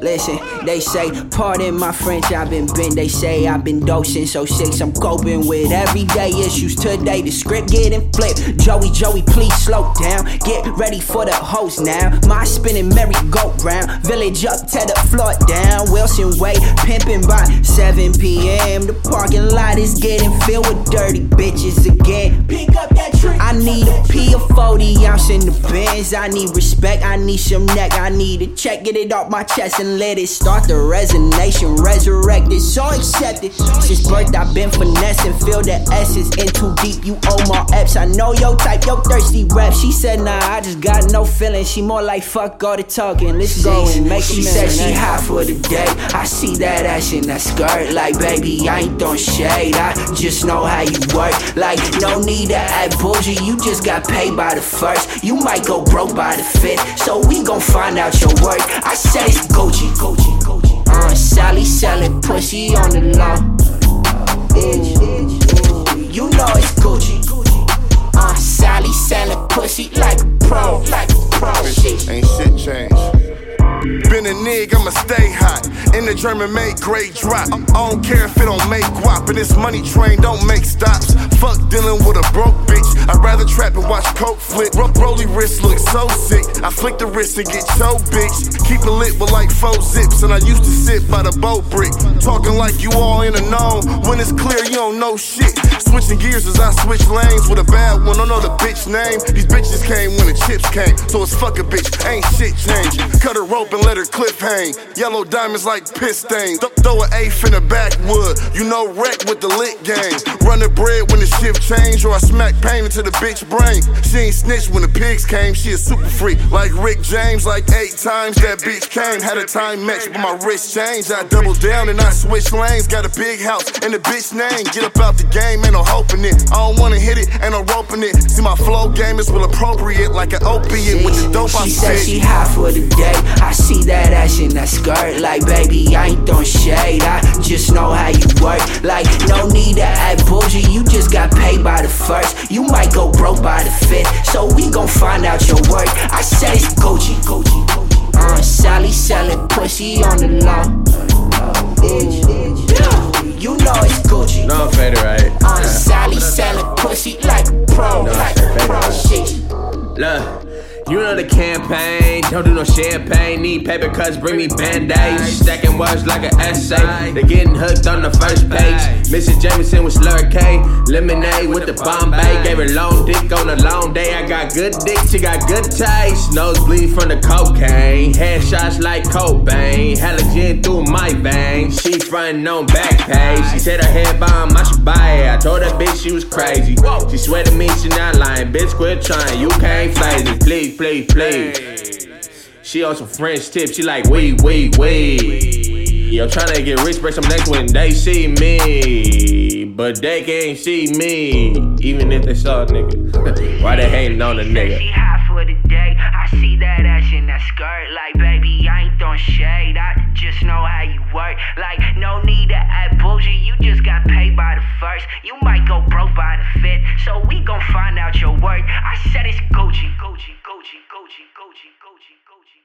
they say. Pardon my French, I've been bent. They say I've been dosing so six. I'm coping with everyday issues today. The script getting flipped. Joey, Joey, please slow down. Get ready for the host now. My spinning merry go round. Village up, tear the floor down. Wilson Way, pimping by 7 p.m. The parking lot is getting filled with dirty bitches again. Pick up that. I need a P of 40 ounce in the bins. I need respect, I need some neck. I need a check, get it off my chest and let it start the resonation. Resurrected, so accepted. Since birth, I've been finessing. Feel the essence in too deep. You owe my eps. I know your type, your thirsty rap. She said, nah, I just got no feeling. She more like fuck all the talking. Let's go and make She said she hot for the day. I see that ass in that skirt. Like, baby, I ain't throwing shade. I just know how you work. Like, no need to act bougie. You just got paid by the first. You might go broke by the fifth. So we gon' find out your work. I said it's Gucci, Gucci, Gucci. Uh, Sally selling pussy on the law. Bitch, bitch, you know it's Gucci. Uh, Sally selling pussy like a pro, like a pro. Ain't shit changed. Been a nig, I'ma stay hot. In the German made great drop. I don't care if it don't make guap, and this money train don't make stops. Fuck dealing with a broke bitch. I'd rather trap and watch coke flip. Ro- Rolly wrist look so sick. I flick the wrist and get so bitch. Keep it lit with like four zips, and I used to sit by the boat brick. Talking like you all in the know. When it's clear, you don't know shit. Switching gears as I switch lanes with a bad one. Don't know the bitch name. These bitches came when the chips came, so it's fuck a bitch. Ain't shit changed. Cut a rope and let her clip hang. Yellow diamonds like piss stains. Th- throw an eighth in the backwood. You know, wreck with the lit game. Run the bread when the shift change, or I smack pain into the bitch brain. She ain't snitch when the pigs came. She a super freak like Rick James. Like eight times that bitch came. Had a time match, but my wrist changed. I double down and I switch lanes. Got a big house and the bitch name. Get up out the game, ain't no hoping it. I don't wanna hit it, ain't no roping it. See my flow game is real appropriate, like an opiate with the dope I She said spit. she hot for the day. I see that ass in that skirt. Like, baby, I ain't throwing shade. I just know how you work. Like, no need to act bougie. You just got paid by the first. You might go broke by the fifth. So we gon' find out your work. I said it's Gucci, Gucci, Gucci. Uh, Sally selling pussy on the law. Look, you know the campaign. Don't do no champagne. Need paper cuts, bring me band-aids. Stacking words like an essay. They're getting hooked on the first page. Mrs. Jameson with slur K. Lemonade with the Bombay. Gave her long dick on a long day. I got good dick, she got good taste. Nosebleed from the cocaine. Headshots like Cobain. Halogen through my veins. She frontin' on back page. She said her head bomb, I should buy she was crazy. She swear to me she not lying. Bitch, quit trying. You can't phase me. Please, please, please. She on some French tips. She like, wait, wait, wait. Yo, tryna get rich, break some necks when they see me. But they can't see me. Even if they saw a nigga. Why they hating on a nigga? she hot for the day. I see that ass in that skirt. Like, baby, I ain't throwing shade. I just know how you work. Like, You might go broke by the fifth. So we gon' find out your work. I said it's Gucci, Gucci, Gucci, Gucci, Gucci, Gucci, Gucci.